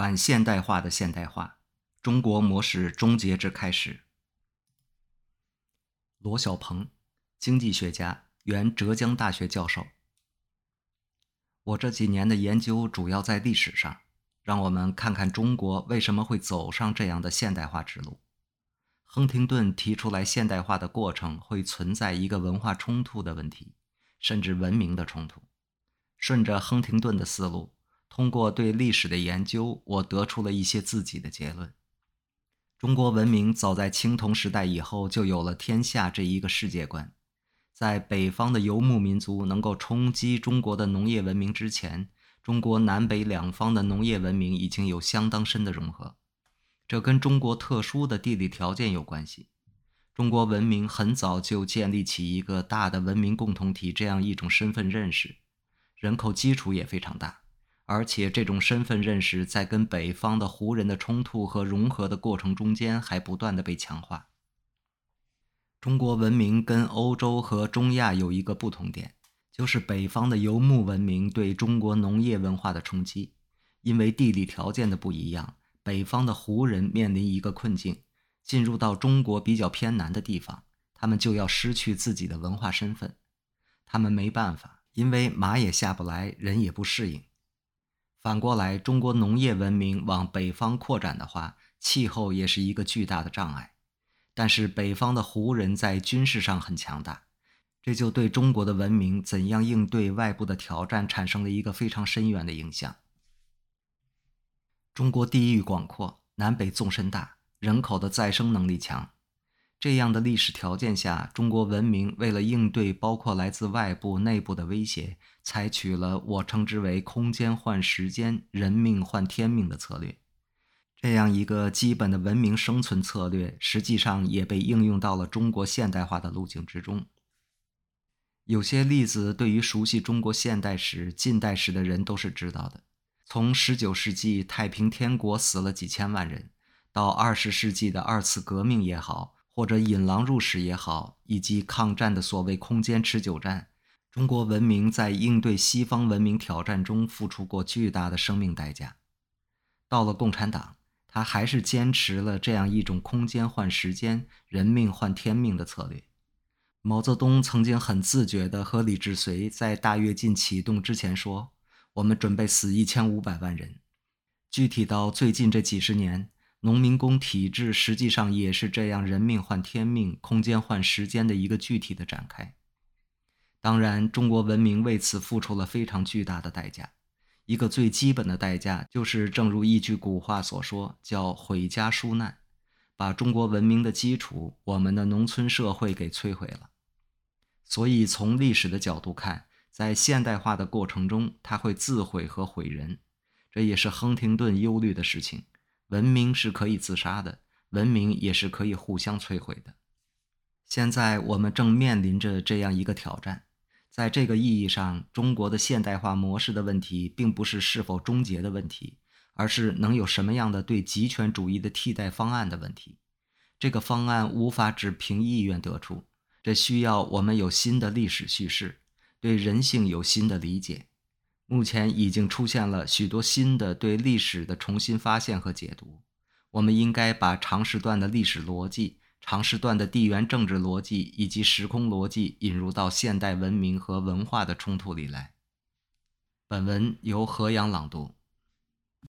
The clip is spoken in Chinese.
反现代化的现代化，中国模式终结之开始。罗小鹏，经济学家，原浙江大学教授。我这几年的研究主要在历史上，让我们看看中国为什么会走上这样的现代化之路。亨廷顿提出来，现代化的过程会存在一个文化冲突的问题，甚至文明的冲突。顺着亨廷顿的思路，通过对历史的研究，我得出了一些自己的结论。中国文明早在青铜时代以后就有了天下这一个世界观。在北方的游牧民族能够冲击中国的农业文明之前，中国南北两方的农业文明已经有相当深的融合。这跟中国特殊的地理条件有关系。中国文明很早就建立起一个大的文明共同体这样一种身份认识，人口基础也非常大，而且这种身份认识在跟北方的胡人的冲突和融合的过程中间还不断的被强化。中国文明跟欧洲和中亚有一个不同点，就是北方的游牧文明对中国农业文化的冲击，因为地理条件的不一样。北方的胡人面临一个困境：进入到中国比较偏南的地方，他们就要失去自己的文化身份。他们没办法，因为马也下不来，人也不适应。反过来，中国农业文明往北方扩展的话，气候也是一个巨大的障碍。但是北方的胡人在军事上很强大，这就对中国的文明怎样应对外部的挑战产生了一个非常深远的影响。中国地域广阔，南北纵深大，人口的再生能力强。这样的历史条件下，中国文明为了应对包括来自外部、内部的威胁，采取了我称之为“空间换时间，人命换天命”的策略。这样一个基本的文明生存策略，实际上也被应用到了中国现代化的路径之中。有些例子，对于熟悉中国现代史、近代史的人都是知道的。从十九世纪太平天国死了几千万人，到二十世纪的二次革命也好，或者引狼入室也好，以及抗战的所谓空间持久战，中国文明在应对西方文明挑战中付出过巨大的生命代价。到了共产党，他还是坚持了这样一种空间换时间、人命换天命的策略。毛泽东曾经很自觉地和李志绥在大跃进启动之前说。我们准备死一千五百万人。具体到最近这几十年，农民工体制实际上也是这样人命换天命、空间换时间的一个具体的展开。当然，中国文明为此付出了非常巨大的代价。一个最基本的代价就是，正如一句古话所说，叫“毁家纾难”，把中国文明的基础——我们的农村社会给摧毁了。所以，从历史的角度看，在现代化的过程中，它会自毁和毁人，这也是亨廷顿忧虑的事情。文明是可以自杀的，文明也是可以互相摧毁的。现在我们正面临着这样一个挑战。在这个意义上，中国的现代化模式的问题，并不是是否终结的问题，而是能有什么样的对极权主义的替代方案的问题。这个方案无法只凭意愿得出，这需要我们有新的历史叙事。对人性有新的理解，目前已经出现了许多新的对历史的重新发现和解读。我们应该把长时段的历史逻辑、长时段的地缘政治逻辑以及时空逻辑引入到现代文明和文化的冲突里来。本文由何阳朗读。